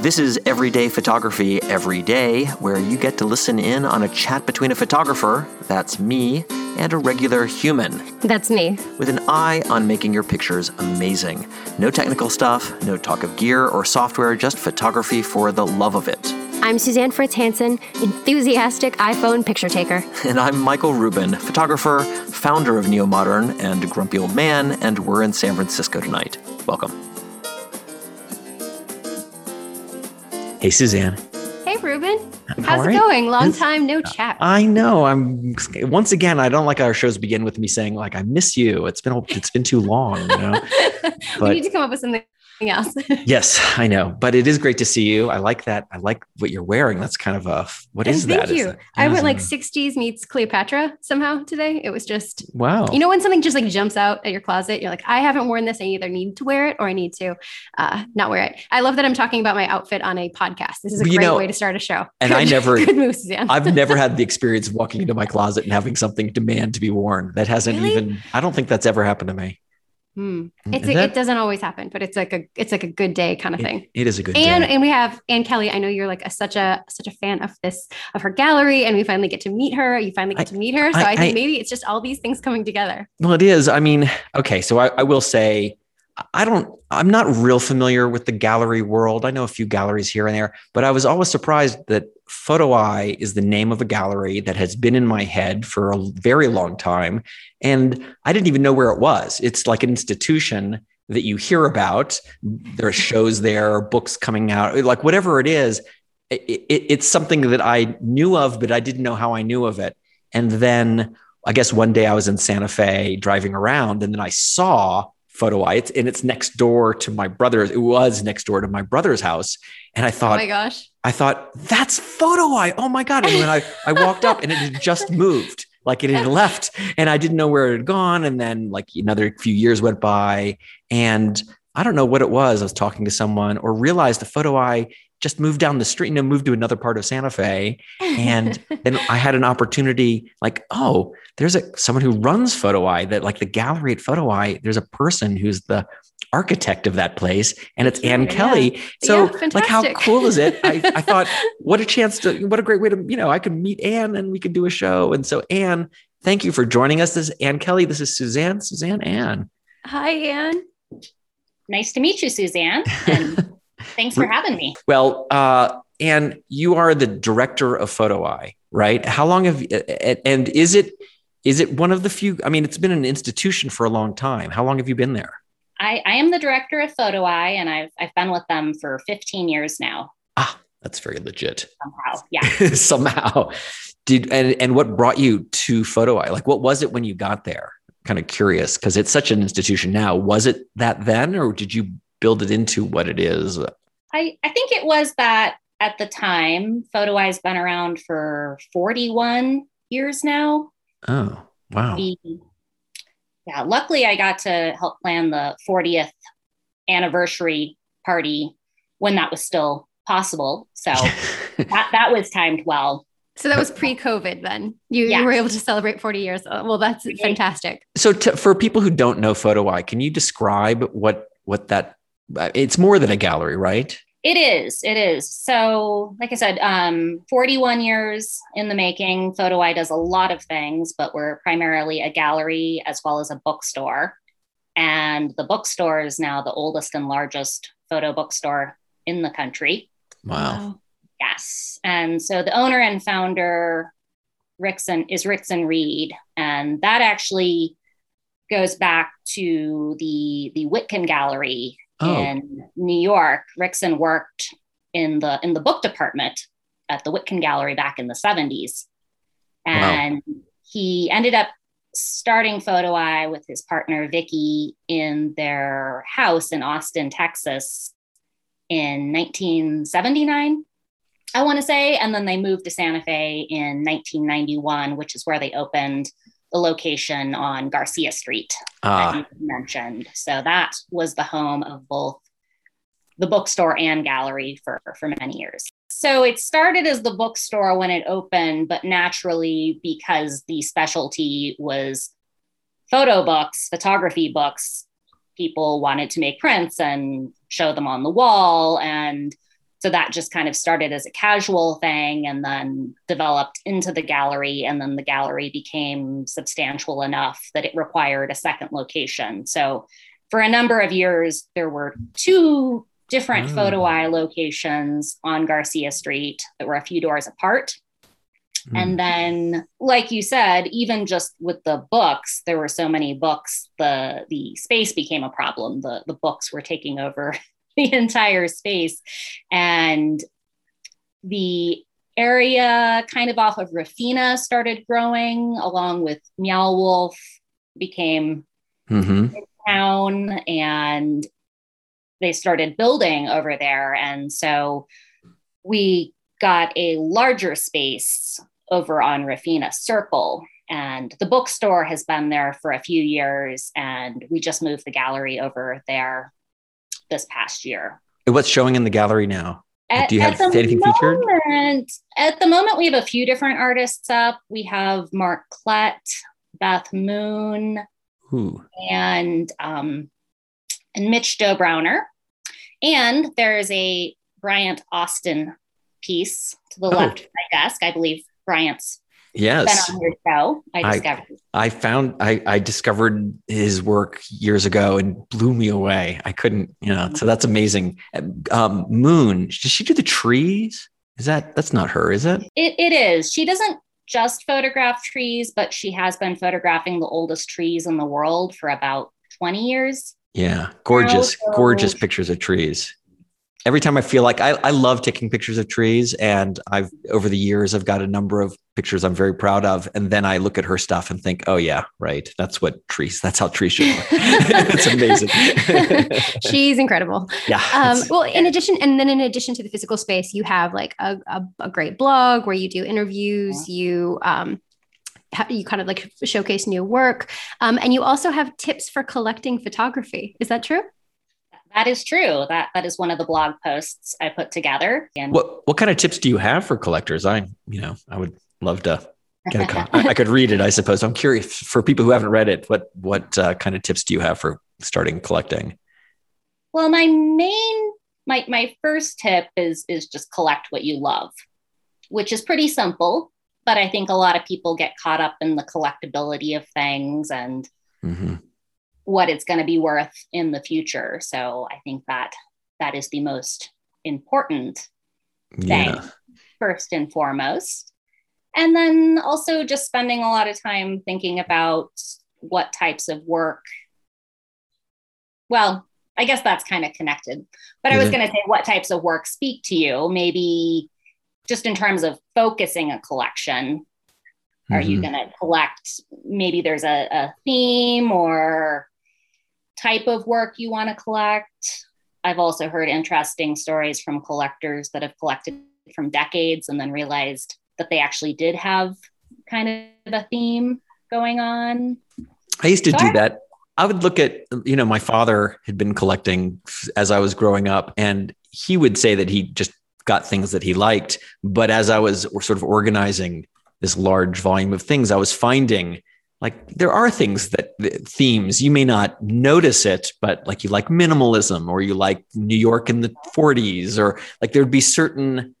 This is Everyday Photography Every Day, where you get to listen in on a chat between a photographer, that's me, and a regular human, That's me. with an eye on making your pictures amazing. No technical stuff, no talk of gear or software, just photography for the love of it. I'm Suzanne Fritz Hansen, enthusiastic iPhone picture taker. And I'm Michael Rubin, photographer, founder of Neo Modern, and Grumpy Old Man, and we're in San Francisco tonight. Welcome. Hey, Suzanne. Hey, Rubin. How's are it going? Long time no uh, chat. I know. I'm once again. I don't like our shows begin with me saying like I miss you. It's been it's been too long. You know. we need to come up with something else. yes, I know. But it is great to see you. I like that. I like what you're wearing. That's kind of a what is that? Thank that? You. that- I went like 60s meets Cleopatra somehow today. It was just, wow. you know, when something just like jumps out at your closet, you're like, I haven't worn this. I either need to wear it or I need to uh, not wear it. I love that I'm talking about my outfit on a podcast. This is a You great know, way to start a show. and I never, good move, Suzanne. I've never had the experience of walking into my closet and having something demand to be worn. That hasn't Really? even. I don't think that's ever happened to me. Hmm. It's a, that- it doesn't always happen, but it's like a it's like a good day kind of it- thing. it is a good and day. and we have Anne Kelly. I know you're like a, such a such a fan of this of her gallery, and we finally get to meet her. You finally get I- to meet her, so I- I, think I- maybe it's just all these things coming together. Well, it is. I mean, okay. So I, I will say, I don't, I'm not real familiar with the gallery world. I know a few galleries here and there, but I was always surprised that Photo Eye is the name of a gallery that has been in my head for a very long time. And I didn't even know where it was. It's like an institution that you hear about. There are shows there, books coming out, like whatever it is. It, it, it's something that I knew of, but I didn't know how I knew of it. And then I guess one day I was in Santa Fe driving around and then I saw Photo Eye. It's, and it's next door to my brother's. It was next door to my brother's house. And I thought, Oh my gosh! I thought, that's Photo Eye. Oh my God. And when I, I walked up and it had just moved, like it had left and I didn't know where it had gone. And then like another few years went by and I don't know what it was. I was talking to someone or realized the Photo Eye just moved down the street, you know, moved to another part of Santa Fe and then I had an opportunity like, oh, there's a someone who runs Photo Eye that like the gallery at Photo Eye, there's a person who's the architect of that place and it's Anne Yeah. Kelly. So Yeah, like how cool is it? I, I thought, what a chance to what a great way to, you know, I could meet Anne and we could do a show. And so Anne, thank you for joining us. This is Anne Kelly. This is Suzanne. Suzanne Anne. Hi, Anne. Nice to meet you, Suzanne. And thanks for having me. Well, uh, Anne, you are the director of Photo Eye, right? How long have you, and is it is it one of the few? I mean, it's been an institution for a long time. How long have you been there? I, I am the director of Photo Eye, and I've, I've been with them for 15 years now, Ah, that's very legit. somehow. Yeah. Somehow, did and and what brought you to Photo Eye? Like, what was it when you got there? Kind of curious because it's such an institution now. Was it that then, or did you build it into what it is? I, I think it was that at the time, Photo Eye's been around for 41 years now. Oh, wow. We- yeah, luckily I got to help plan the 40th anniversary party when that was still possible. So that, that was timed well. So that was pre-COVID. Then you, Yeah. you were able to celebrate 40 years. Oh, well, that's fantastic. So, to, for people who don't know Photo Eye, can you describe what what that? It's more than a gallery, right? It is. It is. So, like I said, um, 41 years in the making. Photo Eye does a lot of things, but we're primarily a gallery as well as a bookstore. And the bookstore is now the oldest and largest photo bookstore in the country. Wow. Yes. And so the owner and founder, Rixson, is Rixson Reed. And that actually goes back to the, the Witkin Gallery Oh. in New York. Rixson worked in the in the book department at the Witkin Gallery back in the 70s. And he ended up starting Photo Eye with his partner Vicky in their house in Austin, Texas in 1979. I want to say, and then they moved to Santa Fe in 1991, which is where they opened the location on Garcia Street that Ah, you mentioned. So that was the home of both the bookstore and gallery for, for many years. So it started as the bookstore when it opened, but naturally, because the specialty was photo books, photography books, people wanted to make prints and show them on the wall. And so that just kind of started as a casual thing and then developed into the gallery and then the gallery became substantial enough that it required a second location so for a number of years there were two different mm. photo eye locations on garcia street that were a few doors apart mm. and then like you said even just with the books there were so many books the the space became a problem the the books were taking over the entire space. And the area kind of off of Rufina started growing along with Meow Wolf became mm-hmm. town and they started building over there. And so we got a larger space over on Rufina Circle. And the bookstore has been there for a few years, and we just moved the gallery over there this past year. What's showing in the gallery now? At, Do you have anything moment, featured? At the moment, we have a few different artists up. We have Mark Klett, Beth Moon, Ooh. and um, and Mitch Dobrowner. And there's a Bryant Austin piece to the oh. left of my desk. I believe Bryant's yes. been on your show. I discovered. I, I found I, I discovered his work years ago and blew me away. I couldn't, you know. So that's amazing. Um, Moon, does she do the trees? Is that that's not her? Is it? It it is. She doesn't just photograph trees, but she has been photographing the oldest trees in the world for about twenty years. Yeah, gorgeous, gorgeous pictures of trees every time I feel like I, I love taking pictures of trees and I've over the years I've got a number of pictures I'm very proud of. And then I look at her stuff and think, oh yeah, right. That's what trees, that's how trees should look. it's amazing. She's incredible. Yeah. Um, well, in addition, and then in addition to the physical space, you have like a, a, a great blog where you do interviews, you um, you kind of like showcase new work. Um, and you also have tips for collecting photography. Is that true? That is true. That that is one of the blog posts I put together. And what what kind of tips do you have for collectors? I you know I would love to get a I, I could read it. I suppose I'm curious for people who haven't read it. What what uh, kind of tips do you have for starting collecting? Well, my main my my first tip is is just collect what you love, which is pretty simple. But I think a lot of people get caught up in the collectability of things and mm-hmm what it's going to be worth in the future. So I think that that is the most important thing, yeah. first and foremost. And then also just spending a lot of time thinking about what types of work. Well, I guess that's kind of connected. But mm-hmm. I was going to say, what types of work speak to you? Maybe just in terms of focusing a collection. Are mm-hmm. you going to collect? Maybe there's a, a theme or type of work you want to collect. I've also heard interesting stories from collectors that have collected from decades and then realized that they actually did have kind of a theme going on. I used to do that. I would look at, you know, my father had been collecting as I was growing up, and he would say that he just got things that he liked. But as I was sort of organizing this large volume of things, I was finding like there are things that themes you may not notice it but like you like minimalism or you like new york in the 40s or like there'd be certain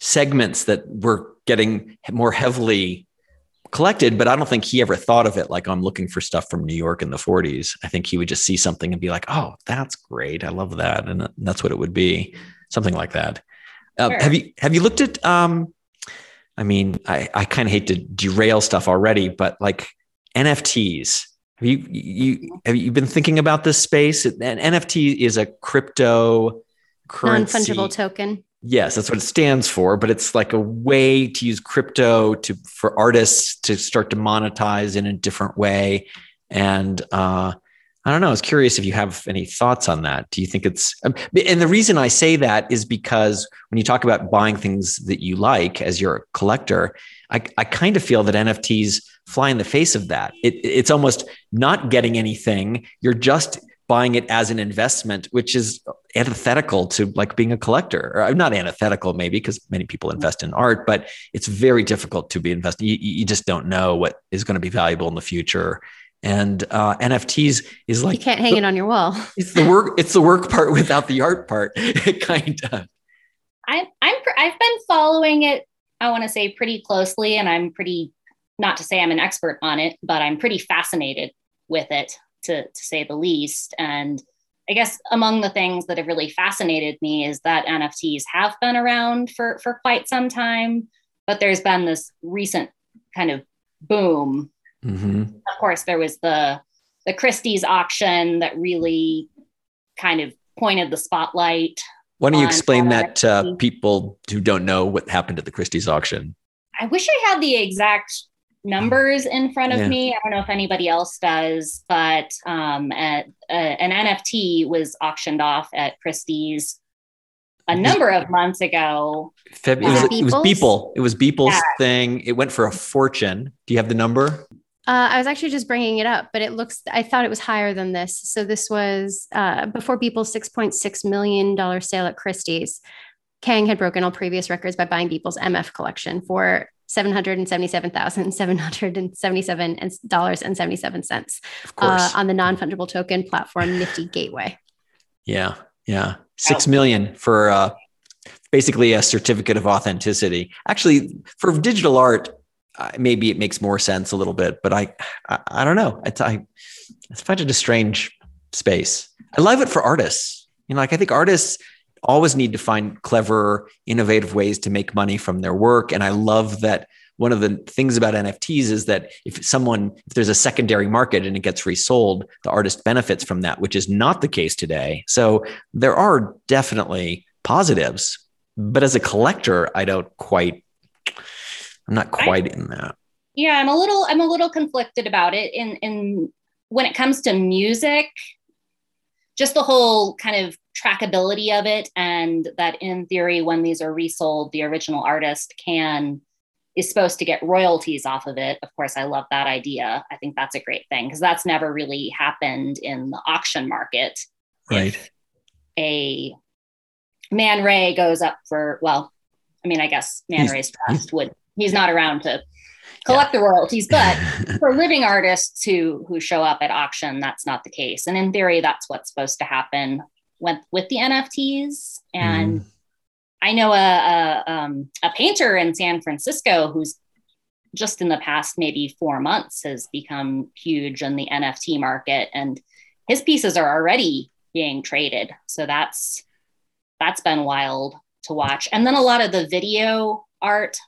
segments that were getting more heavily collected but i don't think he ever thought of it like i'm looking for stuff from new york in the 40s i think he would just see something and be like oh that's great. I love that. And that's what it would be. Something like that. Uh, sure. have you have you looked at um I mean, I, I kind of hate to derail stuff already, but like NFTs. Have you you have you been thinking about this space? An NFT is a crypto currency. non-fungible token. Yes, that's what it stands for. But it's like a way to use crypto to for artists to start to monetize in a different way. And uh, I don't know. I was curious if you have any thoughts on that. Do you think it's, um, and the reason I say that is because when you talk about buying things that you like as your collector, I, I kind of feel that NFTs fly in the face of that. It, it's almost not getting anything. You're just buying it as an investment, which is antithetical to like being a collector. Or not antithetical, maybe, because many people invest in art, but it's very difficult to be investing. You, you just don't know what is going to be valuable in the future and uh, NFTs is like you can't hang the, it on your wall. It's the work. It's the work part without the art part, kind of. I, I'm I've been following it. I want to say pretty closely, and I'm pretty not to say I'm an expert on it, but I'm pretty fascinated with it to to say the least. And I guess among the things that have really fascinated me is that NFTs have been around for for quite some time, but there's been this recent kind of boom. Mm-hmm. Of course, there was the the Christie's auction that really kind of pointed the spotlight Why don't you explain that to NFT. people who don't know what happened at the Christie's auction? I wish I had the exact numbers in front of Yeah. me. I don't know if anybody else does, but um, at, uh, an NFT was auctioned off at Christie's a number of months ago. Feb- it, Was it was Beeple's? Beeple. It was Beeple's Yeah. thing. It went for a fortune. Do you have the number? Uh, I was actually just bringing it up, but it looks, I thought it was higher than this. So this was uh, before Beeple's $6.6 million sale at Christie's. Kang had broken all previous records by buying Beeple's MF collection for $777,777.77 Of course. uh, on the non fungible token platform Nifty Gateway. yeah. Yeah. Six million for uh, basically a certificate of authenticity. Actually, for digital art, uh, maybe it makes more sense a little bit, but I, I, I don't know. It's, I, I find it a strange space. I love it for artists. You know, like I think artists always need to find clever, innovative ways to make money from their work. And I love that one of the things about NFTs is that if someone, if there's a secondary market and it gets resold, the artist benefits from that, which is not the case today. So there are definitely positives, but as a collector, I don't quite, I'm not quite in that. Yeah, I'm a little I'm a little conflicted about it. In in when it comes to music, just the whole kind of trackability of it, and that in theory, when these are resold, the original artist can is supposed to get royalties off of it. Of course, I love that idea. I think that's a great thing because that's never really happened in the auction market. Right. If a Man Ray goes up for well, I mean, I guess Man He's- Ray's trust would he's not around to collect the royalties, but for living artists who who show up at auction, that's not the case. And in theory, that's what's supposed to happen with with the NFTs. And I know a a, um, a painter in San Francisco who's just in the past maybe four months has become huge in the NFT market, and his pieces are already being traded. So that's that's been wild to watch. And then a lot of the video art.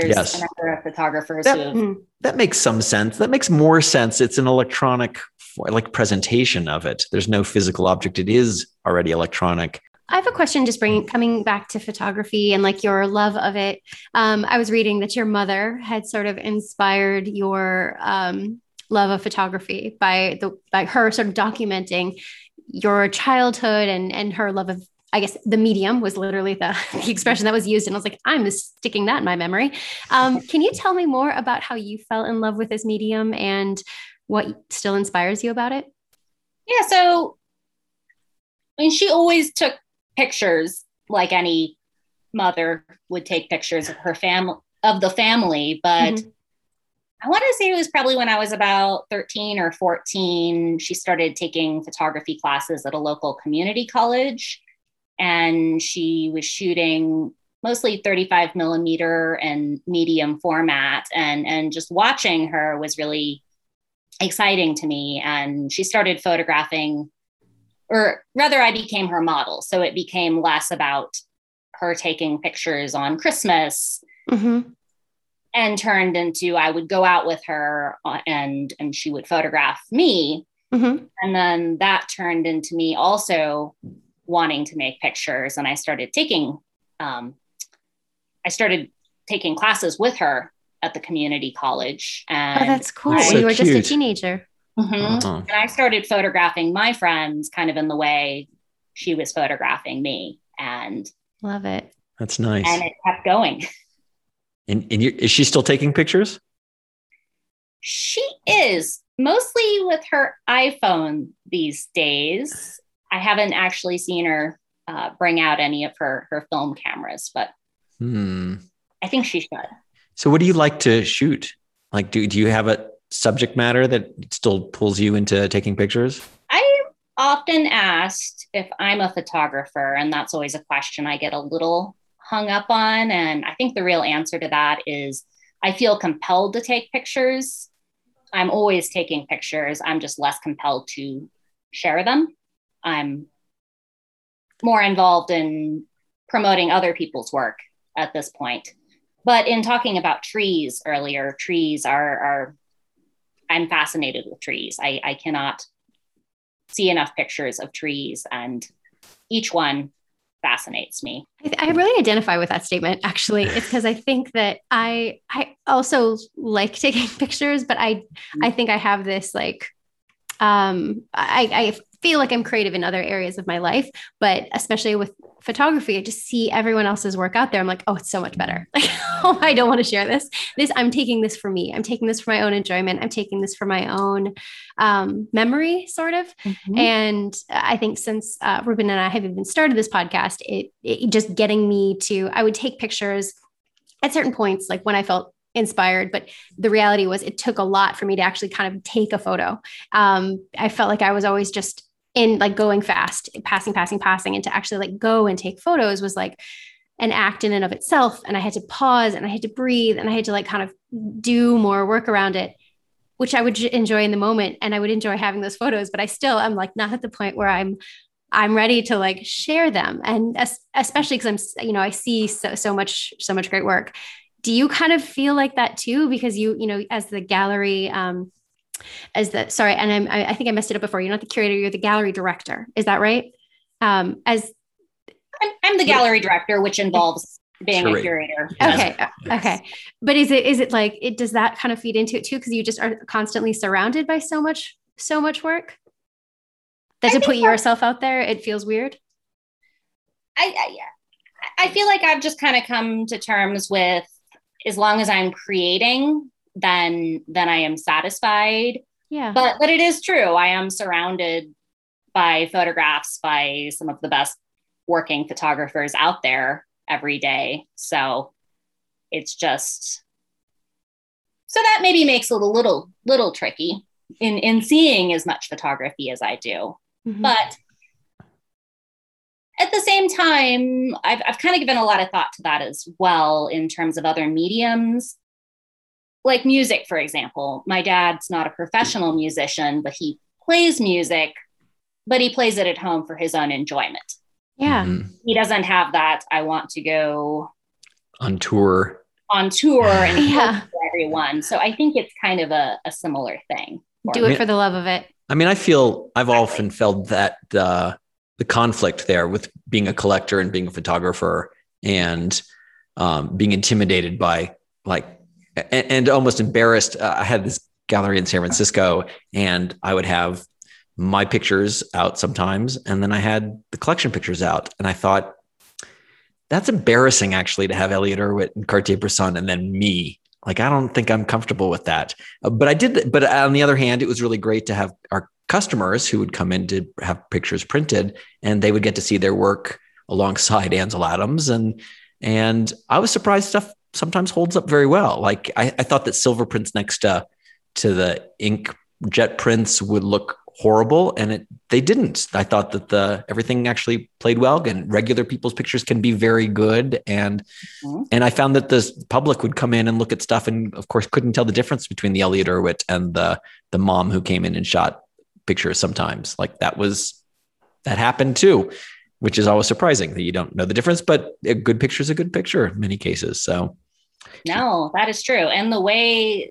There's Yes. a number of photographers That- who Mm. that makes some sense. That makes more sense. It's an electronic like presentation of it. There's no physical object. It is already electronic. I have a question just bringing coming back to photography and like your love of it. Um, I was reading that your mother had sort of inspired your um, love of photography by the by her sort of documenting your childhood and and her love of I guess the medium was literally the, the expression that was used. And I was like, I'm sticking that in my memory. Um, can you tell me more about how you fell in love with this medium and what still inspires you about it? Yeah, so I mean, she always took pictures like any mother would take pictures of her family of the family, but Mhm. I want to say it was probably when I was about 13 or 14. She started taking photography classes at a local community college, and she was shooting mostly 35 millimeter and medium format. And, and just watching her was really exciting to me. And she started photographing, or rather, I became her model. So it became less about her taking pictures on Christmas Mm-hmm. and turned into I would go out with her uh, and and she would photograph me Mm-hmm. and then that turned into me also wanting to make pictures and I started taking um, I started taking classes with her at the community college and Oh, that's cool. That's so you were just a cute. teenager. Mhm. Uh-huh. and I started photographing my friends kind of in the way she was photographing me and Love it. That's nice. and it kept going And, and you, is she still taking pictures? She is mostly with her iPhone these days. I haven't actually seen her uh, bring out any of her her film cameras, but Hmm. I think she should. So, what do you like to shoot? Like, do, do you have a subject matter that still pulls you into taking pictures? I'm often asked if I'm a photographer, and that's always a question I get a little hung up on. And I think the real answer to that is I feel compelled to take pictures. I'm always taking pictures. I'm just less compelled to share them. I'm more involved in promoting other people's work at this point. But in talking about trees earlier, trees are, are I'm fascinated with trees. I, I cannot see enough pictures of trees, and each one fascinates me. I, I really identify with that statement. Actually, it's because I think that I I also like taking pictures, but I I think I have this like um I, I feel like I'm creative in other areas of my life, but especially with photography, I just see everyone else's work out there. I'm like, oh, it's so much better. Like, oh, I don't want to share this. This I'm taking this for me. I'm taking this for my own enjoyment. I'm taking this for my own um, memory, sort of. Mm-hmm. And I think since uh, Rubin and I have even started this podcast, it, it just getting me to I would take pictures at certain points, like when I felt inspired but the reality was it took a lot for me to actually kind of take a photo um, i felt like i was always just in like going fast, passing, passing, passing, and to actually like go and take photos was like an act in and of itself. And I had to pause and I had to breathe and I had to like kind of do more work around it, which I would enjoy in the moment. And I would enjoy having those photos, but I still am like not at the point where I'm I'm ready to like share them. And especially because I'm, you know, I see so, so much, so much great work. Do you kind of feel like that too? Because you, you know, as the gallery um, as the sorry, and I'm, I think I messed it up before. You're not the curator; you're the gallery director. Is that right? Um, as I'm, I'm the gallery director, which involves being a curator. Okay, yes. okay. But is it is it like it? Does that kind of feed into it too? Because you just are constantly surrounded by so much so much work that I to put yourself out there, it feels weird. I, I I feel like I've just kind of come to terms with as long as I'm creating, then then I am satisfied. Yeah. But but it is true. I am surrounded by photographs by some of the best working photographers out there every day. So it's just so that maybe makes it a little little tricky in in seeing as much photography as I do. Mm-hmm. But at the same time, I've, I've kind of given a lot of thought to that as well in terms of other mediums like music, for example. My dad's not a professional musician, but he plays music, but he plays it at home for his own enjoyment. Yeah. Mm-hmm. He doesn't have that. I want to go on tour. On tour and yeah. everyone. So I think it's kind of a, a similar thing. Do it for the love of it. I mean, I feel I've exactly. often felt that uh, the conflict there with being a collector and being a photographer and um, being intimidated by like and, and almost embarrassed. Uh, I had this gallery in San Francisco, and I would have my pictures out sometimes, and then I had the collection pictures out, and I thought that's embarrassing actually to have Elliott Erwitt and Cartier-Bresson, and then me. Like I don't think I'm comfortable with that. Uh, but I did. But on the other hand, it was really great to have our customers who would come in to have pictures printed, and they would get to see their work alongside Ansel Adams and and I was surprised stuff sometimes holds up very well. Like I, I thought that silver prints next to to the ink jet prints would look horrible and it they didn't i thought that the everything actually played well and regular people's pictures can be very good and mm-hmm. and i found that the public would come in and look at stuff and of course couldn't tell the difference between the elliott erwitt and the the mom who came in and shot pictures sometimes like that was that happened too which is always surprising that you don't know the difference but a good picture is a good picture in many cases so no, that is true. And the way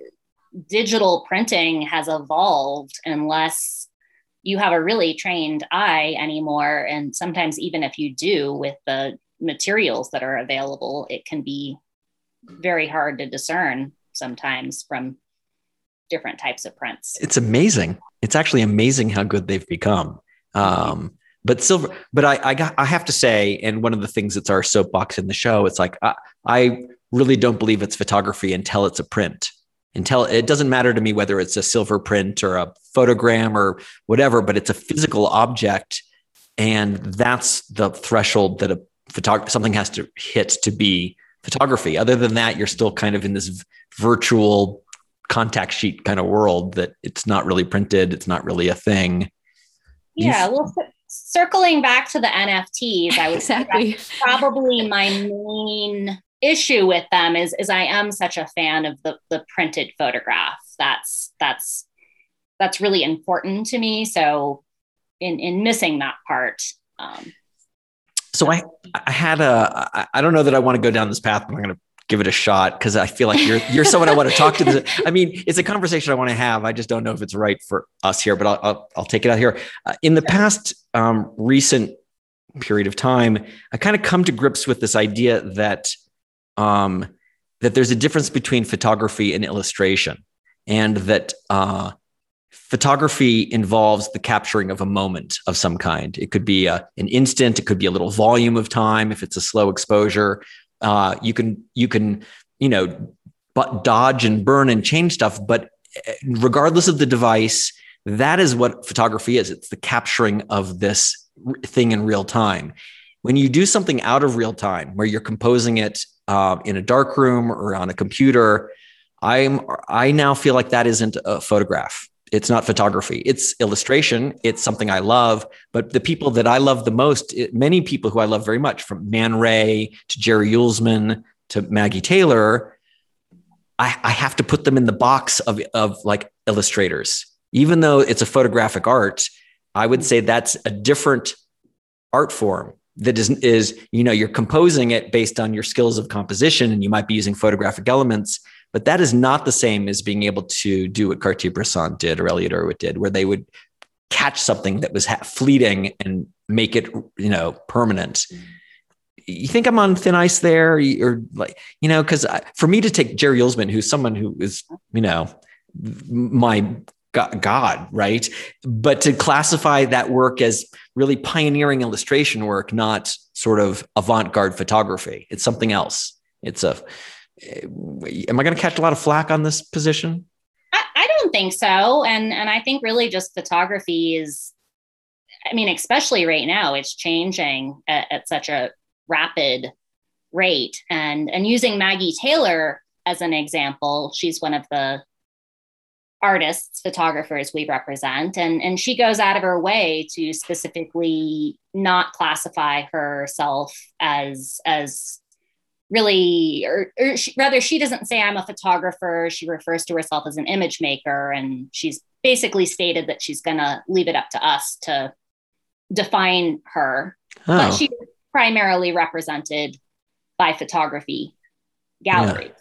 digital printing has evolved, unless you have a really trained eye anymore, and sometimes even if you do with the materials that are available, it can be very hard to discern sometimes from different types of prints. It's amazing. It's actually amazing how good they've become. Um, but silver, but I, I got, I have to say, and one of the things that's our soapbox in the show, it's like I, I really don't believe it's photography until it's a print. Until it doesn't matter to me whether it's a silver print or a photogram or whatever, but it's a physical object. And that's the threshold that a photographer something has to hit to be photography. Other than that, you're still kind of in this virtual contact sheet kind of world that it's not really printed, it's not really a thing. Yeah, well, circling back to the NFTs, I would exactly probably my main issue with them is is I am such a fan of the the printed photograph. That's that's that's really important to me. So in in missing that part. Um, so I I had a I don't know that I want to go down this path, but I'm going to give it a shot because I feel like you're you're someone I want to talk to. I mean, it's a conversation I want to have. I just don't know if it's right for us here, but I'll I'll, I'll take it out here. Uh, in the past um, recent period of time, I kind of come to grips with this idea that um, that there's a difference between photography and illustration, and that uh, photography involves the capturing of a moment of some kind. It could be a, an instant, it could be a little volume of time if it's a slow exposure. Uh, you can you can you know but dodge and burn and change stuff, but eh, regardless of the device, that is what photography is. It's the capturing of this thing in real time. When you do something out of real time, where you're composing it uh, in a dark room or on a computer, I'm I now feel like that isn't a photograph. It's not photography. It's illustration. It's something i love. But the people that i love the most it, many people who i love very much from man ray to jerry uelsmann to maggie taylor I, I have to put them in the box of, of like illustrators. Even though it's a photographic art i would say that's a different art form that is, is you know you're composing it based on your skills of composition and you might be using photographic elements but that is not the same as being able to do what Cartier-Bresson did or Elliott Erwitt did, where they would catch something that was fleeting and make it, you know, permanent. You think I'm on thin ice there, or like, you know, because for me to take Jerry Uelsmann, who's someone who is, you know, my God, right? But to classify that work as really pioneering illustration work, not sort of avant garde photography, it's something else. It's a eh, am I going to catch a lot of flack on this position? I, I don't think so. And and I think really just photography is I mean, especially right now, it's changing at, at such a rapid rate. And and using Maggie Taylor as an example, she's one of the artists, photographers we represent. And, and she goes out of her way to specifically not classify herself as, as really, or, or she, rather, she doesn't say I'm a photographer. She refers to herself as an image maker, and she's basically stated that she's going to leave it up to us to define her. Oh. But she's primarily represented by photography gallery.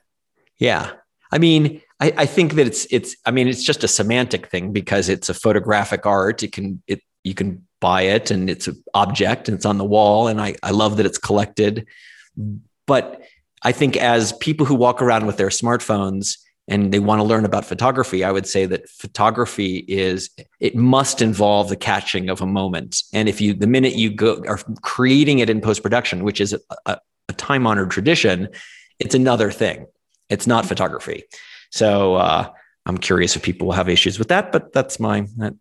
Yeah. yeah. I mean, I, I think that it's it's. I mean, it's just a semantic thing because it's a photographic art. It can it you can buy it and it's an object and it's on the wall and I, I love that it's collected but I think as people who walk around with their smartphones and they want to learn about photography, I would say that photography is it must involve the catching of a moment. And if you the minute you go are creating it in post production, which is a, a, a time honored tradition, it's another thing. It's not photography. So uh, I'm curious if people will have issues with that, but that's my. That,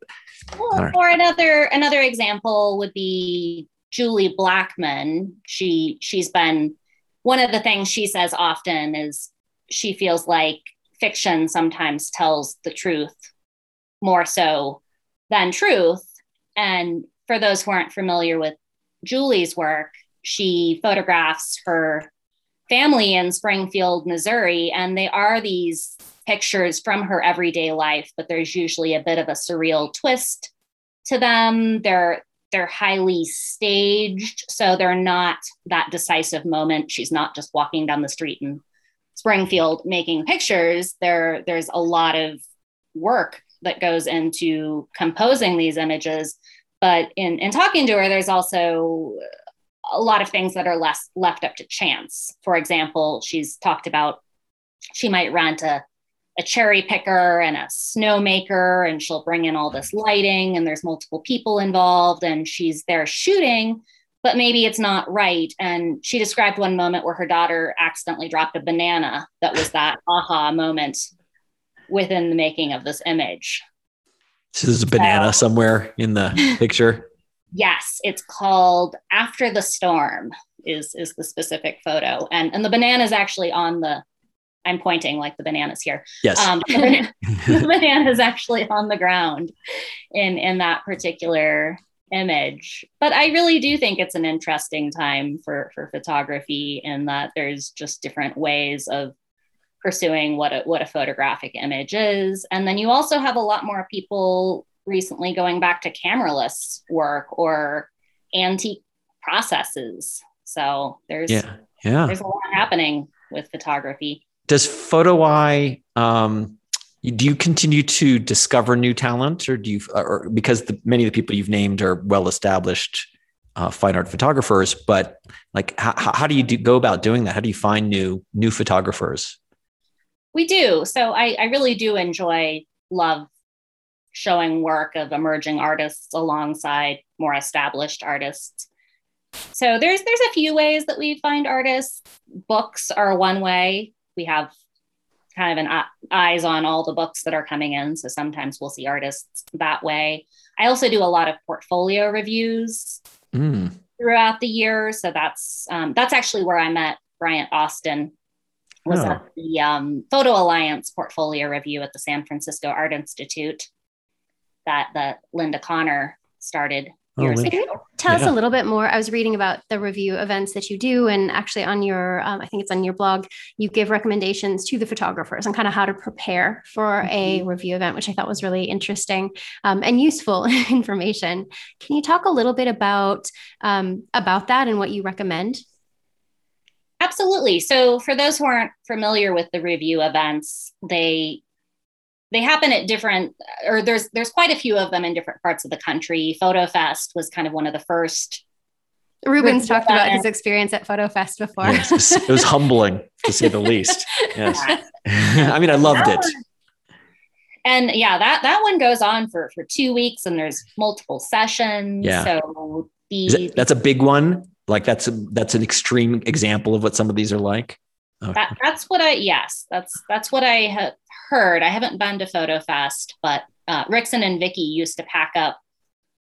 well, or another another example would be Julie Blackmon. She she's been one of the things she says often is she feels like fiction sometimes tells the truth more so than truth. And for those who aren't familiar with Julie's work, she photographs her family in Springfield, Missouri, and they are these pictures from her everyday life, but there's usually a bit of a surreal twist to them. They're they're highly staged so they're not that decisive moment she's not just walking down the street in springfield making pictures there there's a lot of work that goes into composing these images but in in talking to her there's also a lot of things that are less left up to chance. For example she's talked about she might rent a a cherry picker and a snowmaker and she'll bring in all this lighting and there's multiple people involved and she's there shooting but maybe it's not right. And she described one moment where her daughter accidentally dropped a banana that was that aha moment within the making of this image. So there's a banana so, somewhere in the picture yes it's called after the storm is is the specific photo and and the banana is actually on the I'm pointing like the bananas here. Yes. Um, the banana is actually on the ground in, in that particular image. But I really do think it's an interesting time for for photography in that there's just different ways of pursuing what a what a photographic image is. And then you also have a lot more people recently going back to cameraless work or antique processes. So there's yeah, yeah. there's a lot happening with photography. Does Photo Eye um do you continue to discover new talent or do you or because the, many of the people you've named are well established uh, fine art photographers but like how, how do you do, go about doing that how do you find new new photographers we do so I, I really do enjoy love showing work of emerging artists alongside more established artists so there's there's a few ways that we find artists books are one way we have kind of an eyes on all the books that are coming in. So sometimes we'll see artists that way. I also do a lot of portfolio reviews mm. throughout the year. So that's um, that's actually where I met Bryant Austin. Was oh. at the um, Photo Alliance portfolio review at the San Francisco Art Institute that that Linda Connor started Oh, years ago. Tell yeah. us a little bit more. I was reading about the review events that you do, and actually on your, um, I think it's on your blog, you give recommendations to the photographers on kind of how to prepare for mm-hmm. a review event, which I thought was really interesting um, and useful information. Can you talk a little bit about um, about that and what you recommend? Absolutely. So, for those who aren't familiar with the review events, they they happen at different or there's there's quite a few of them in different parts of the country FotoFest was kind of one of the first Rubin's talked about his experience at FotoFest before. Yes, it, was, it was humbling to say the least. Yes. I mean, I loved it. And yeah, that that one goes on for for two weeks, and there's multiple sessions. Yeah. So the it, that's a big one. Like that's a, that's an extreme example of what some of these are like. Okay. That, that's what I yes, that's that's what I have heard. I haven't been to FotoFest, but uh, Rixson and Vicky used to pack up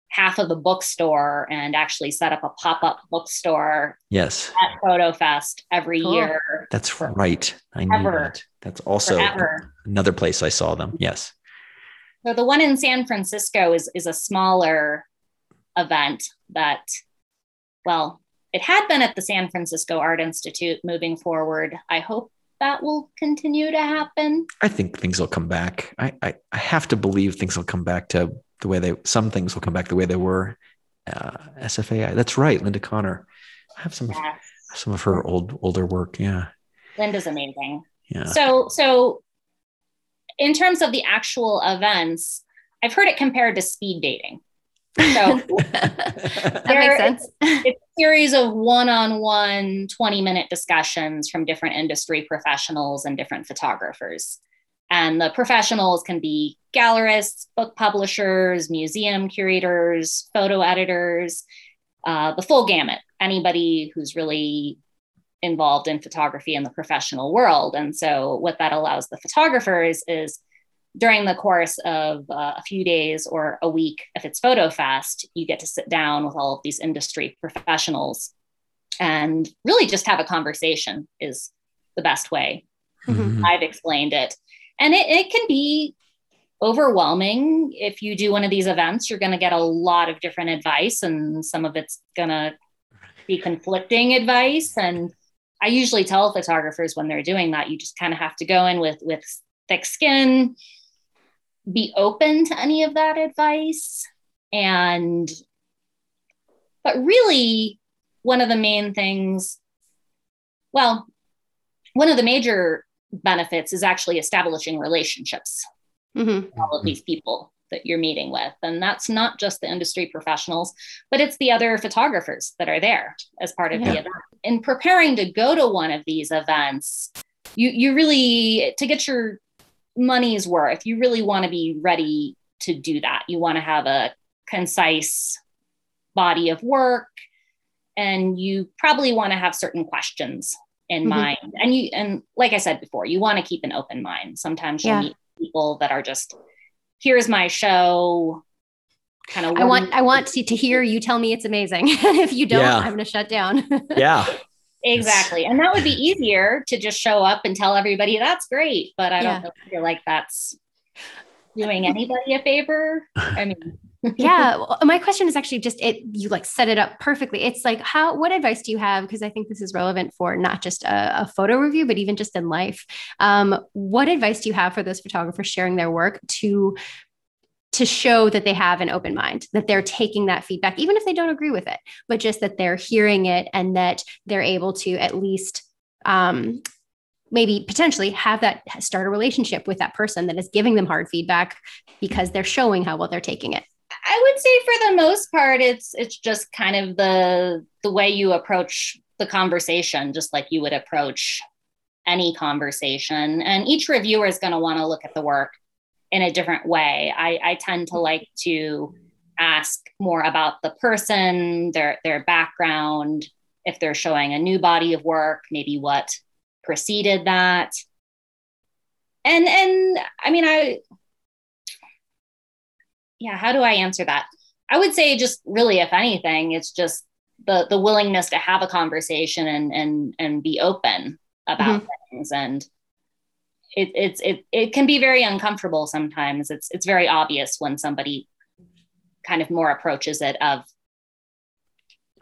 half of the bookstore and actually set up a pop-up bookstore. Yes. At FotoFest every cool. year. That's right. I knew that. That's also forever. another place I saw them. Yes. So the one in San Francisco is is a smaller event that, well, it had been at the San Francisco Art Institute moving forward. I hope that will continue to happen. I think things will come back. I, I, I have to believe things will come back to the way they, some things will come back the way they were. Uh, SFAI. That's right. Linda Connor. I have some, yes. of, some of her old, older work. Yeah. Linda's amazing. Yeah. So, so in terms of the actual events, I've heard it compared to speed dating. So that makes sense. It's a series of one-on-one 20-minute discussions from different industry professionals and different photographers. And the professionals can be gallerists, book publishers, museum curators, photo editors, uh, the full gamut, anybody who's really involved in photography in the professional world. And so, what that allows the photographers is during the course of uh, a few days or a week, if it's FotoFest, you get to sit down with all of these industry professionals and really just have a conversation is the best way. Mm-hmm. I've explained it. And it, it can be overwhelming. If you do one of these events, you're going to get a lot of different advice, and some of it's going to be conflicting advice. And I usually tell photographers when they're doing that, you just kind of have to go in with with thick skin, be open to any of that advice and but really one of the main things well one of the major benefits is actually establishing relationships mm-hmm. all of these people that you're meeting with and that's not just the industry professionals but it's the other photographers that are there as part of yeah. the event in preparing to go to one of these events you you really to get your money's worth. You really want to be ready to do that. You want to have a concise body of work and you probably want to have certain questions in mm-hmm. mind. And you and like I said before, you want to keep an open mind. Sometimes you'll yeah. meet people that are just here's my show kind of I want I want to, to hear you tell me it's amazing. if you don't, yeah. I'm going to shut down. yeah. Exactly. And that would be easier to just show up and tell everybody that's great. But I don't feel like that's doing anybody a favor. I mean, yeah. Well, my question is actually just it, you like set it up perfectly. It's like, how, what advice do you have? Because I think this is relevant for not just a, a photo review, but even just in life. Um, what advice do you have for those photographers sharing their work to to show that they have an open mind, that they're taking that feedback, even if they don't agree with it, but just that they're hearing it and that they're able to at least um, maybe potentially have that start a relationship with that person that is giving them hard feedback because they're showing how well they're taking it. I would say for the most part, it's it's just kind of the the way you approach the conversation, just like you would approach any conversation. And each reviewer is going to want to look at the work in a different way. I, I tend to like to ask more about the person, their their background, if they're showing a new body of work, maybe what preceded that. And and I mean I yeah, how do I answer that? I would say just really if anything, it's just the the willingness to have a conversation and and and be open about mm-hmm. things and it, it's it it can be very uncomfortable sometimes. It's it's very obvious when somebody kind of more approaches it of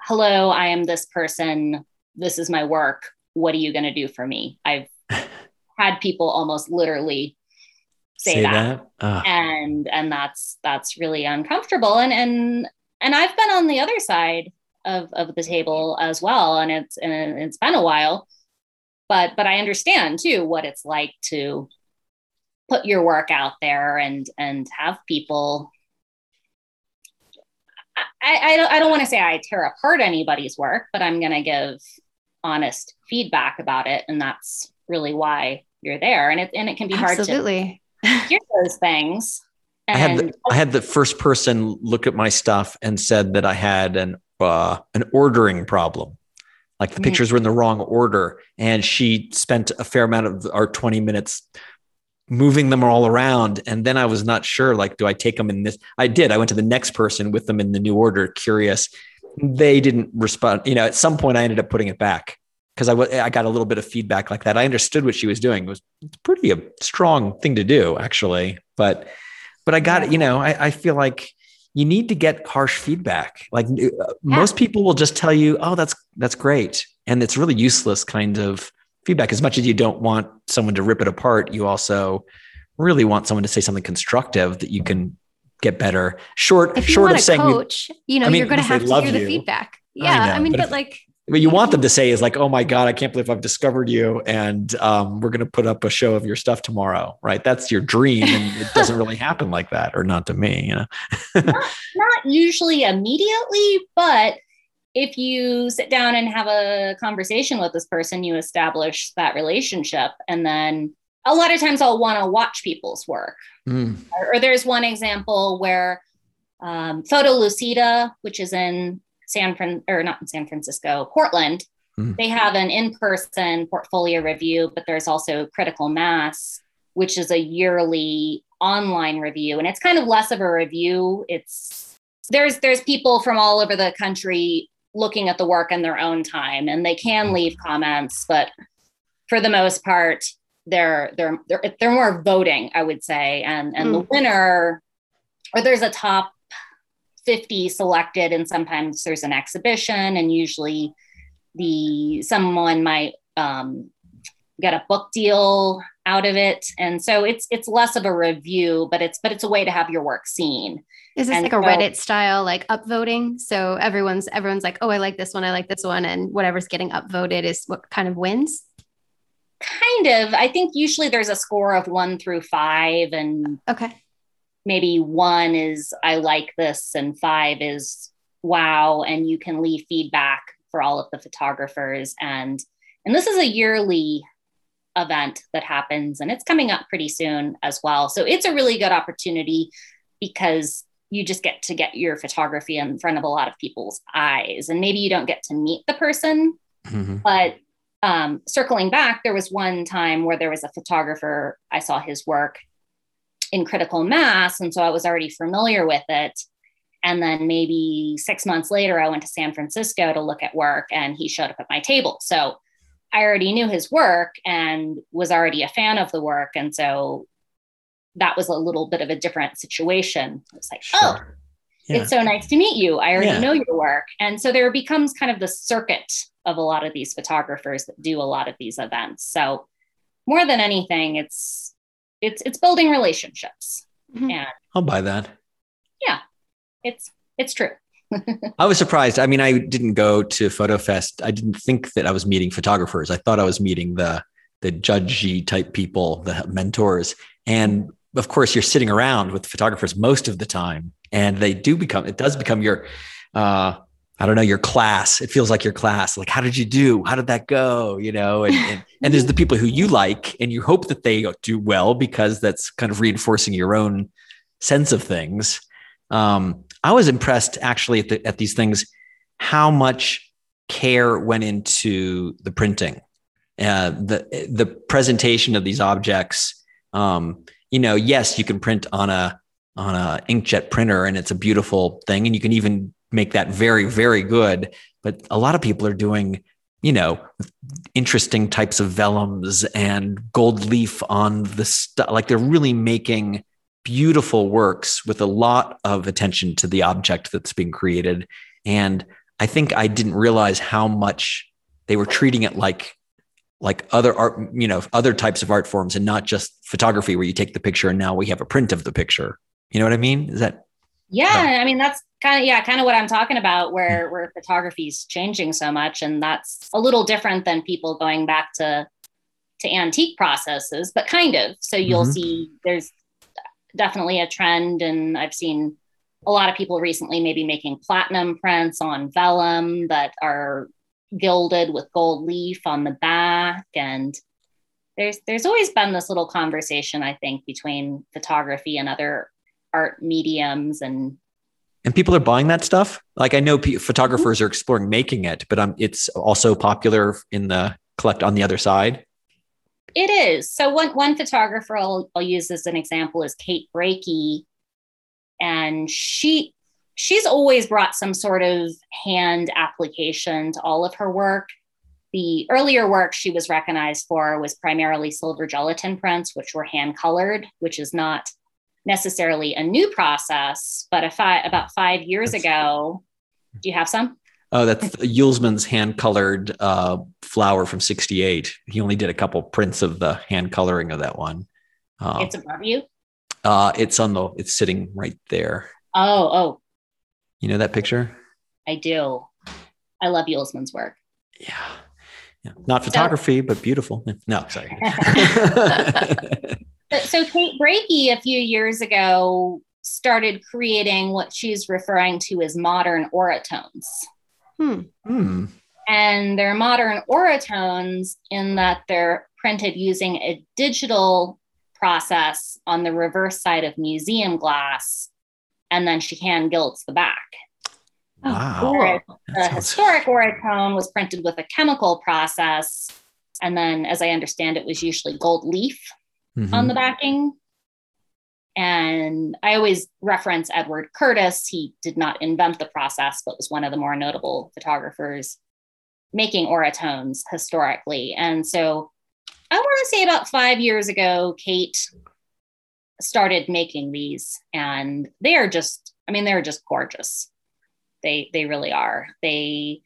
hello, I am this person. This is my work. What are you going to do for me? I've had people almost literally say, say that, that? and and that's that's really uncomfortable. And and and I've been on the other side of of the table as well, and it's and it's been a while but but i understand too what it's like to put your work out there and and have people I, I don't, I don't want to say I tear apart anybody's work, but I'm going to give honest feedback about it. And that's really why you're there. And it, and it can be Absolutely. hard to hear those things. And I had, the, I had the first person look at my stuff and said that I had an, uh, an ordering problem like the mm-hmm. pictures were in the wrong order and she spent a fair amount of our 20 minutes moving them all around and then i was not sure like do i take them in this? I did. I went to the next person with them in the new order curious. They didn't respond you know at some point i ended up putting it back because I, w- I got a little bit of feedback like that. I understood what she was doing. It was pretty a strong thing to do actually but but i got it you know I, I feel like you need to get harsh feedback. Like uh, yeah. most people will just tell you, "Oh, that's that's great," and it's really useless kind of feedback. As much as you don't want someone to rip it apart, you also really want someone to say something constructive that you can get better. Short, if you short want of saying, coach, you know, I mean, you're going to have to hear you. the feedback. Yeah, I, know, I mean, but, but like what you want them to say is like, "Oh my god, I can't believe I've discovered you, and um, we're going to put up a show of your stuff tomorrow." Right? That's your dream, and it doesn't really happen like that, or not to me, you know. not, not usually immediately, but if you sit down and have a conversation with this person, you establish that relationship, and then a lot of times I'll want to watch people's work. Mm. Or, or, there's one example where um, Photolucida, which is in San Fran or not in San Francisco, Portland. Mm. They have an in-person portfolio review, but there's also Critical Mass, which is a yearly online review, and it's kind of less of a review. It's there's there's people from all over the country looking at the work in their own time, and they can leave comments, but for the most part, they're they're they're, they're more voting, I would say, and and mm. the winner or there's a top 50 selected and sometimes there's an exhibition and usually the someone might um, get a book deal out of it. And so it's it's less of a review but it's but it's a way to have your work seen. Is this and like a reddit style like upvoting? So everyone's everyone's like oh i like this one i like this one and whatever's getting upvoted is what kind of wins? Kind of. I think usually there's a score of one through five and okay maybe one is I like this and five is wow and you can leave feedback for all of the photographers. And and this is a yearly event that happens and it's coming up pretty soon as well. So it's a really good opportunity because you just get to get your photography in front of a lot of people's eyes. And maybe you don't get to meet the person mm-hmm. but um, circling back there was one time where there was a photographer i saw his work in critical mass. And so I was already familiar with it. And then maybe six months later, I went to San Francisco to look at work and he showed up at my table. So I already knew his work and was already a fan of the work. And so that was a little bit of a different situation. I was like, oh, sure. oh, Yeah. It's so nice to meet you. I already Yeah. know your work. And so there becomes kind of the circuit of a lot of these photographers that do a lot of these events. So more than anything, it's it's it's building relationships. Mhm. And I'll buy that. Yeah, it's it's true. I was surprised. I mean, I didn't go to FotoFest. I didn't think that I was meeting photographers. I thought I was meeting the the judgy type people, the mentors. And of course, you're sitting around with photographers most of the time, and they do become. It does become your. Uh, I don't know your class. It feels like your class. Like, how did you do? How did that go? You know, and, and and there's the people who you like, and you hope that they do well because that's kind of reinforcing your own sense of things. Um, I was impressed actually at, the, at these things how much care went into the printing, uh, the the presentation of these objects. Um, you know, yes, you can print on a on a inkjet printer, and it's a beautiful thing, and you can even make that very very good. But a lot of people are doing, you know, interesting types of vellums and gold leaf on the stuff. Like they're really making beautiful works with a lot of attention to the object that's being created. And I think I didn't realize how much they were treating it like like other art, you know, other types of art forms and not just photography where you take the picture and now we have a print of the picture. You know what I mean? Is that Yeah, I mean that's kind of yeah, kind of what I'm talking about where where photography is changing so much and that's a little different than people going back to to antique processes, but kind of. So you'll Mhm. see there's definitely a trend and I've seen a lot of people recently maybe making platinum prints on vellum that are gilded with gold leaf on the back and there's there's always been this little conversation I think between photography and other art mediums and and people are buying that stuff? Like I know p- photographers are exploring making it, but um, it's also popular in the collect on the other side. It is. So one one photographer I'll, I'll use as an example is Kate Breakey, and she she's always brought some sort of hand application to all of her work. The earlier work she was recognized for was primarily silver gelatin prints, which were hand colored, which is not necessarily a new process. But if I, about five years That's- ago, do you have some? Oh, that's Uelsmann's hand colored uh, flower from 68. He only did a couple prints of the hand coloring of that one. Uh, It's above you. uh, it's on the, it's sitting right there. Oh, oh, You know that picture? I do. I love Uelsmann's work. Yeah. yeah. Not photography, but beautiful. No, sorry. So- So Kate Breakey a few years ago started creating what she's referring to as modern orotones. Hmm. Hmm. And they're modern orotones in that they're printed using a digital process on the reverse side of museum glass. And then she hand gilds the back. Oh, Wow. cool. The sounds- historic orotone was printed with a chemical process. And then, as I understand it, was usually gold leaf Mhm. on the backing. And I always reference Edward Curtis. He did not invent the process, but was one of the more notable photographers making orotones historically. And so I want to say about five years ago, Kate started making these, and they are just, I mean, they're just gorgeous. They they really are. They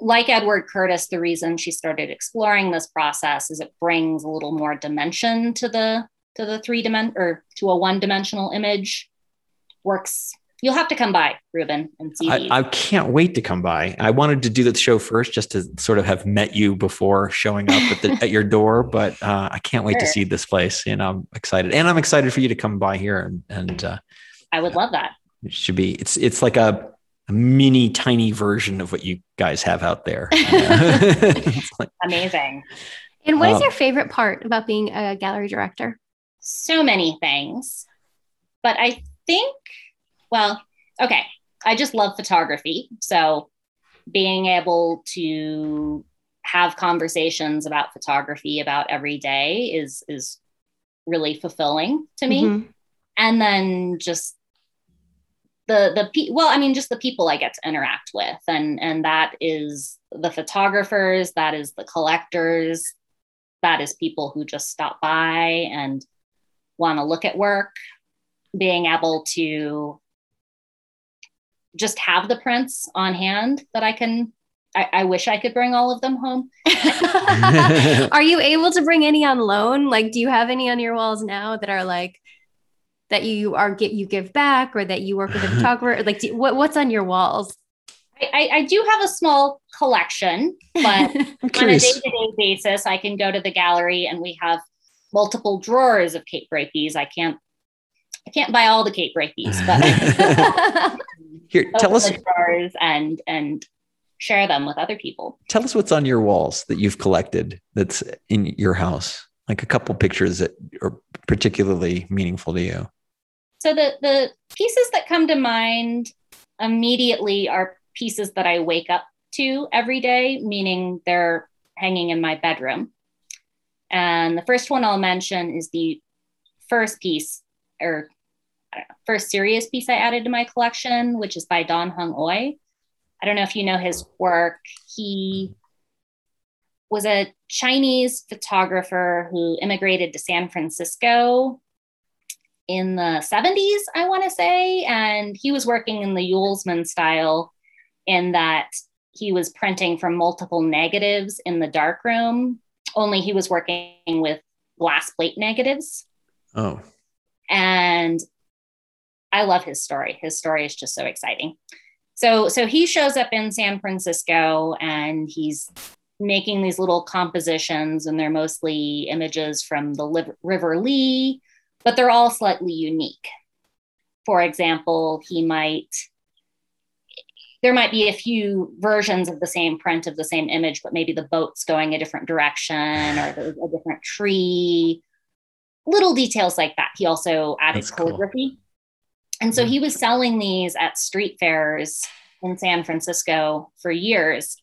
like Edward Curtis, the reason she started exploring this process is it brings a little more dimension to the to the three dimension or to a one dimensional image. Works. You'll have to come by, Rubin, and see. I, I can't wait to come by. I wanted to do the show first just to sort of have met you before showing up at, the, at your door, but uh, I can't wait to see this place. And I'm excited. And I'm excited for you to come by here. And, and uh, I would love that. it should be, it's, it's like a, a mini tiny version of what you guys have out there. Like- Amazing. And what is Um, your favorite part about being a gallery director? So many things. But I think, well, okay. I just love photography. So being able to have conversations about photography about every day is is really fulfilling to me. Mhm. and then just the the pe- well i mean just the people i get to interact with and and that is the photographers that is the collectors that is people who just stop by and want to look at work being able to just have the prints on hand that I can. I, I wish I could bring all of them home. are you able to bring any on loan? Like, do you have any on your walls now that are like that you are get you give back or that you work with a photographer? like, do, what what's on your walls? I, I, do have a small collection, but on a day-to-day basis, I can go to the gallery and we have multiple drawers of Kate Breakeys. I can't I can't buy all the Kate Breakeys, but here tell us drawers and and share them with other people. Tell us what's on your walls that you've collected that's in your house. Like a couple pictures that are particularly meaningful to you. So the the pieces that come to mind immediately are pieces that I wake up to every day, meaning they're hanging in my bedroom. And the first one I'll mention is the first piece or first serious piece I added to my collection, which is by Don Hong-Oai. I don't know if you know his work. He was a Chinese photographer who immigrated to San Francisco in the 70s, I want to say. And he was working in the Uelsmann style in that he was printing from multiple negatives in the darkroom, only he was working with glass plate negatives. Oh. And I love his story. His story is just so exciting. So so he shows up in San Francisco and he's making these little compositions and they're mostly images from the River Lee, but they're all slightly unique. For example, he might there might be a few versions of the same print of the same image, but maybe the boat's going a different direction or there's a different tree. Little details like that. He also added That's calligraphy. Cool. And so hmm. he was selling these at street fairs in San Francisco for years.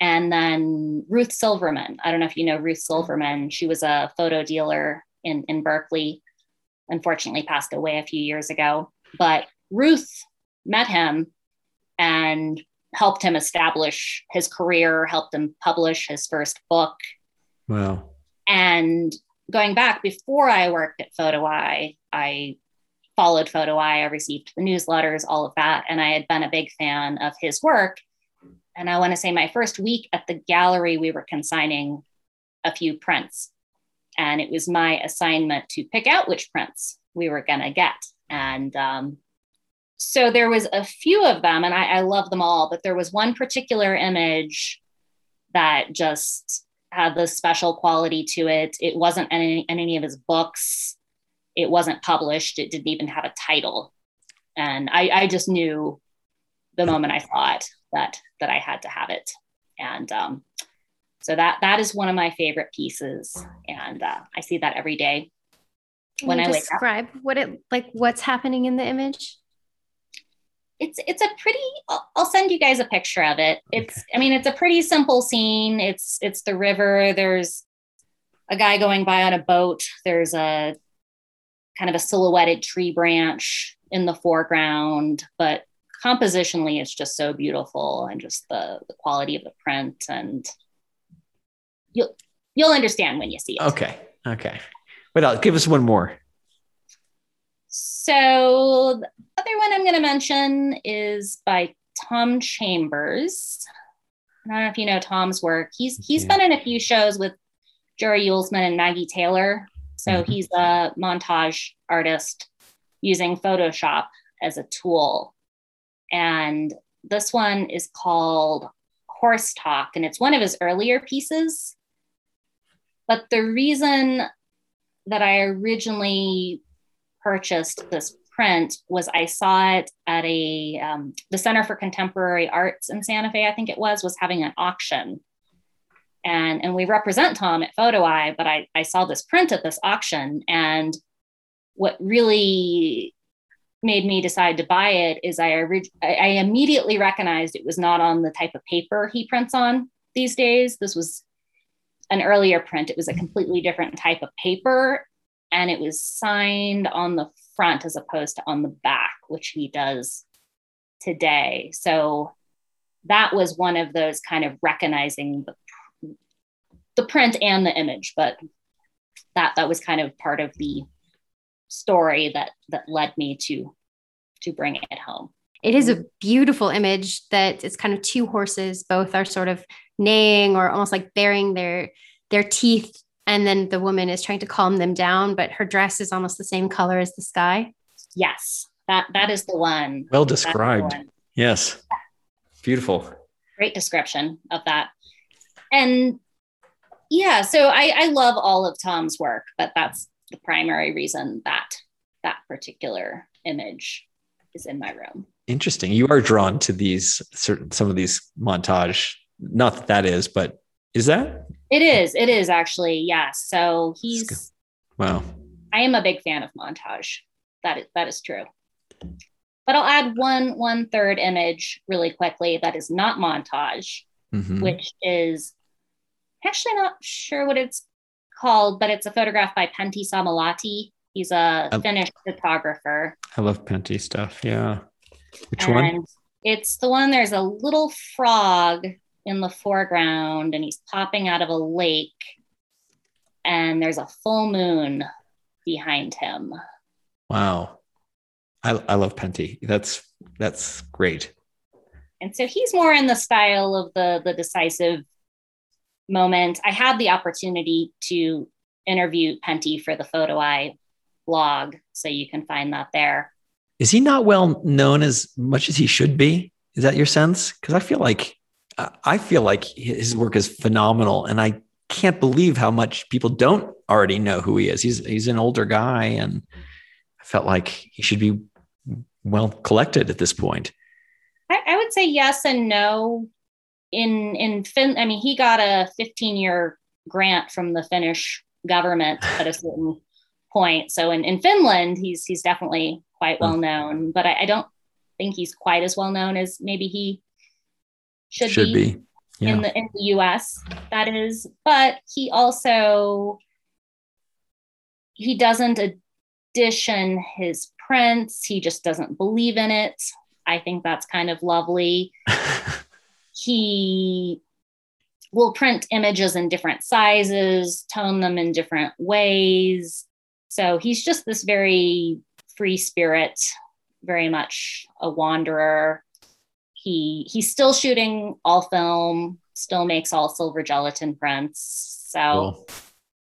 And then Ruth Silverman, I don't know if you know Ruth Silverman, she was a photo dealer in, in Berkeley, unfortunately passed away a few years ago. But Ruth met him and helped him establish his career, helped him publish his first book. Wow. And going back before I worked at Photo Eye, I followed Photo Eye, I received the newsletters, all of that. And I had been a big fan of his work. And I want to say my first week at the gallery, we were consigning a few prints. And it was my assignment to pick out which prints we were going to get. And um, so there was a few of them, and I, I love them all, but there was one particular image that just had this special quality to it. It wasn't in any, in any of his books it wasn't published it didn't even have a title and I, I just knew the moment i saw it that that i had to have it and um, so that that is one of my favorite pieces. And uh, i see that every day. Can when i wake describe what it like what's happening in the image? It's it's a pretty I'll, send you guys a picture of it. It's okay. i mean it's a pretty simple scene. It's it's the river. There's a guy going by on a boat. There's a kind of a silhouetted tree branch in the foreground, but compositionally it's just so beautiful and just the, the quality of the print and you'll you'll understand when you see it. Okay. Okay. What else? Give us one more. So the other one I'm going to mention is by Tom Chambers. I don't know if you know Tom's work. He's he's yeah. been in a few shows with Jerry Uelsmann and Maggie Taylor. So mm-hmm. he's a montage artist using Photoshop as a tool. And this one is called Horse Talk, and it's one of his earlier pieces. But the reason that I originally purchased this print was I saw it at a um, the Center for Contemporary Arts in Santa Fe, I think it was, was having an auction and and we represent Tom at Photo Eye, but I, I saw this print at this auction, and what really made me decide to buy it is I, I immediately recognized it was not on the type of paper he prints on these days. This was an earlier print. It was a completely different type of paper, and it was signed on the front as opposed to on the back, which he does today. So that was one of those kind of recognizing the the print and the image, but that that was kind of part of the story that that led me to to bring it home. It is a mm-hmm. beautiful image that it's kind of two horses, both are sort of neighing or almost like baring their their teeth and then the woman is trying to calm them down but her dress is almost the same color as the sky. Yes that that is the one. Well described. one. yes. Beautiful. Great description of that. And yeah so I, I love all of tom's work but that's the primary reason that that particular image is in my room interesting. You are drawn to these certain some of these montage not that that is but is that? It is. It is actually. Yes so he's wow. I am a big fan of montage. That is that is true. But i'll add one one third image really quickly that is not montage mm-hmm. which is actually not sure what it's called but it's a photograph by pentti sammallahti he's a I, finnish photographer. I love Pentti stuff. Yeah which and one it's the one there's a little frog in the foreground and he's popping out of a lake and there's a full moon behind him. Wow. I, I love Pentti. That's that's great. And so he's more in the style of the the decisive moment. I had the opportunity to interview Pentti for the Photo Eye blog, so you can find that there. Is he not well known as much as he should be? Is that your sense? Because I feel like I feel like his work is phenomenal, and I can't believe how much people don't already know who he is. He's he's an older guy, and I felt like he should be well collected at this point. I, I would say yes and no. In in Fin, I mean, he got a 15 year grant from the Finnish government at a certain point. So in, in Finland, he's he's definitely quite hmm. well known, but I, I don't think he's quite as well known as maybe he should, should be, be. Yeah. in the in the US that is. But he also he doesn't addition his prints. He just doesn't believe in it. I think that's kind of lovely. He will print images in different sizes tone them in different ways. So he's just this very free spirit very much a wanderer he he's still shooting all film, still makes all silver gelatin prints. So cool.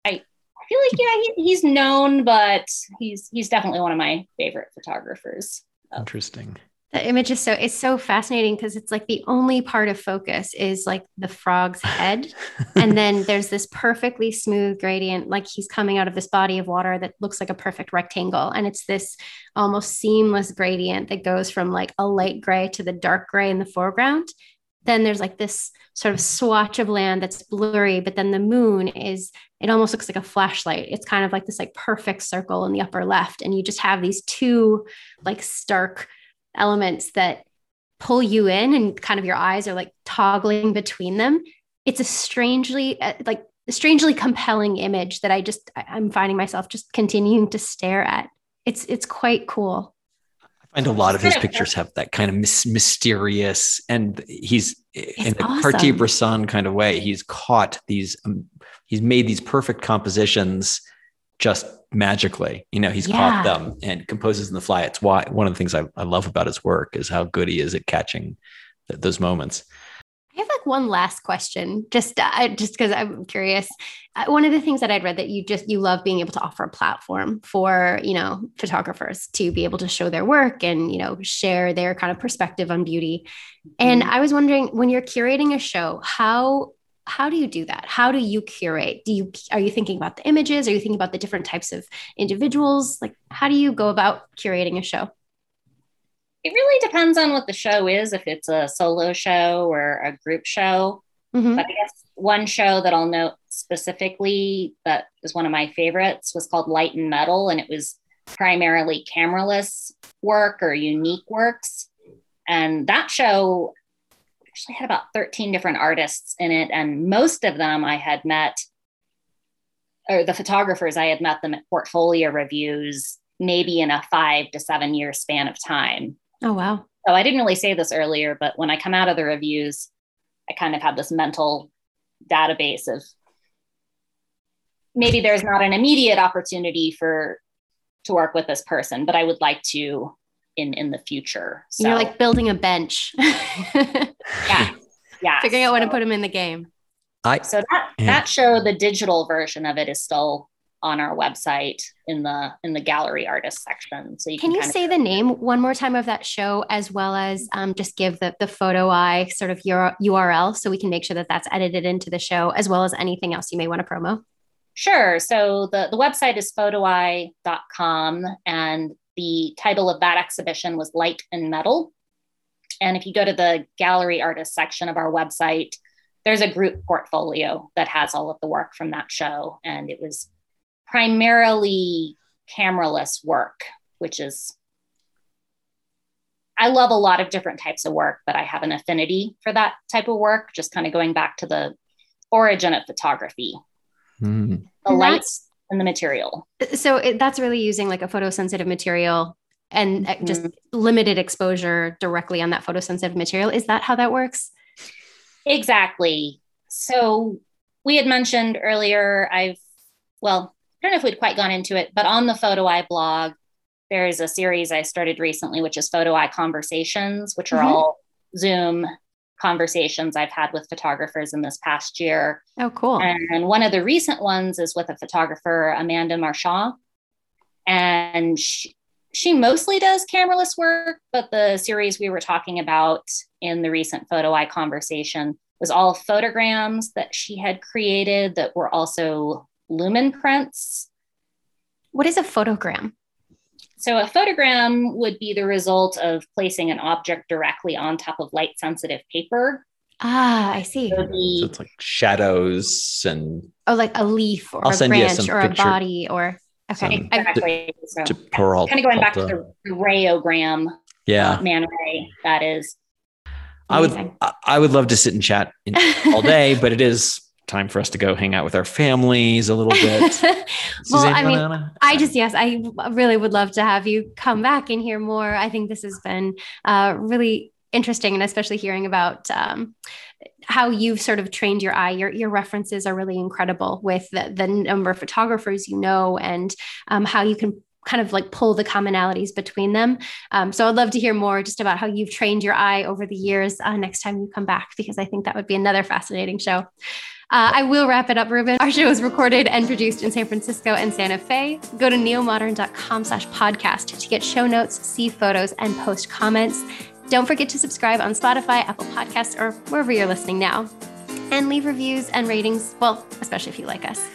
I I feel like yeah, he, he's known, but he's he's definitely one of my favorite photographers. Interesting the image is so it's so fascinating because it's like the only part of focus is like the frog's head. And then there's this perfectly smooth gradient like he's coming out of this body of water that looks like a perfect rectangle. And it's this almost seamless gradient that goes from like a light gray to the dark gray in the foreground. Then there's like this sort of swatch of land that's blurry but then the moon is it almost looks like a flashlight. It's kind of like this like perfect circle in the upper left. And you just have these two like stark elements that pull you in and kind of your eyes are like toggling between them. It's a strangely uh, like strangely compelling image that i just i'm finding myself just continuing to stare at. It's it's quite cool. I find a lot of his pictures have that kind of mis- mysterious and he's it's in a awesome. cartier-bresson kind of way. He's caught these um, he's made these perfect compositions just magically. You know, he's yeah. caught them and composes in the fly. It's why one of the things I, I love about his work is how good he is at catching th- those moments. I have like one last question, just uh, just because I'm curious. Uh, one of the things that I'd read that you just you love being able to offer a platform for you know photographers to be able to show their work and you know share their kind of perspective on beauty. And mm-hmm. I was wondering when you're curating a show, how how do you do that? How do you curate? Do you are you thinking about the images? Are you thinking about the different types of individuals? Like how do you go about curating a show? It really depends on what the show is if it's a solo show or a group show. Mm-hmm. but i guess one show that i'll note specifically that is one of my favorites was called light and metal and it was primarily cameraless work or unique works. And that show actually had about 13 different artists in it, and most of them I had met, or the photographers, I had met them at portfolio reviews, maybe in a five to seven year span of time. Oh, wow. So I didn't really say this earlier, but when I come out of the reviews, I kind of have this mental database of maybe there's not an immediate opportunity for to work with this person, but I would like to in in the future. So you're like building a bench. yeah. Yeah. Figuring out when to put them in the game. I, so that yeah. that show, the digital version of it is still on our website in the in the gallery artist section. So you can, can you say the name one more time of that show, as well as um, just give the the photo eye sort of your URL, so we can make sure that that's edited into the show, as well as anything else you may want to promo. Sure. So the the website is photoeye.com, and the title of that exhibition was Light and Metal. And if you go to the gallery artist section of our website, there's a group portfolio that has all of the work from that show, and it was primarily cameraless work, which is, I love a lot of different types of work, but I have an affinity for that type of work, just kind of going back to the origin of photography. Mm. The lights and the material. So it, that's really using like a photosensitive material and mm-hmm. just limited exposure directly on that photosensitive material. Is that how that works? Exactly. So we had mentioned earlier, I've, well, I don't know if we'd quite gone into it, but on the Photo Eye blog, there is a series I started recently, which is Photo Eye Conversations, which are mm-hmm. all Zoom conversations I've had with photographers in this past year. Oh, cool. And one of the recent ones is with a photographer, Amanda Marchand. And she, she mostly does cameraless work, but the series we were talking about in the recent Photo Eye conversation was all photograms that she had created that were also lumen prints. What is a photogram? So, a photogram would be the result of placing an object directly on top of light sensitive paper. Ah, I see. So, the, so, it's like shadows and. Oh, like a leaf or I'll a branch or picture. a body or. Okay. Exactly. So, to, to kind of going back to the, the rayogram. Yeah. Uh, man ray, that is. I would I would love to sit and chat in, all day, but it is time for us to go hang out with our families a little bit. well, I mean, I just, yes, I really would love to have you come back and hear more. I think this has been uh, really interesting and especially hearing about um, how you've sort of trained your eye. Your, your references are really incredible with the, the number of photographers you know and um, how you can kind of like pull the commonalities between them. Um, so I'd love to hear more just about how you've trained your eye over the years uh, next time you come back, because I think that would be another fascinating show. Uh, I will wrap it up, Rubin. Our show is recorded and produced in San Francisco and Santa Fe. Go to neomodern.com slash podcast to get show notes, see photos, and post comments. Don't forget to subscribe on Spotify, Apple Podcasts, or wherever you're listening now. And leave reviews and ratings, well, especially if you like us.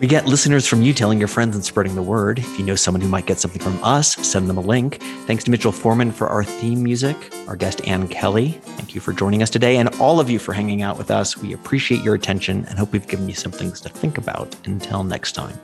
We get listeners from you telling your friends and spreading the word. If you know someone who might get something from us, send them a link. Thanks to Mitchell Foreman for our theme music, our guest Ann Kelly. Thank you for joining us today, and all of you for hanging out with us. We appreciate your attention and hope we've given you some things to think about. Until next time.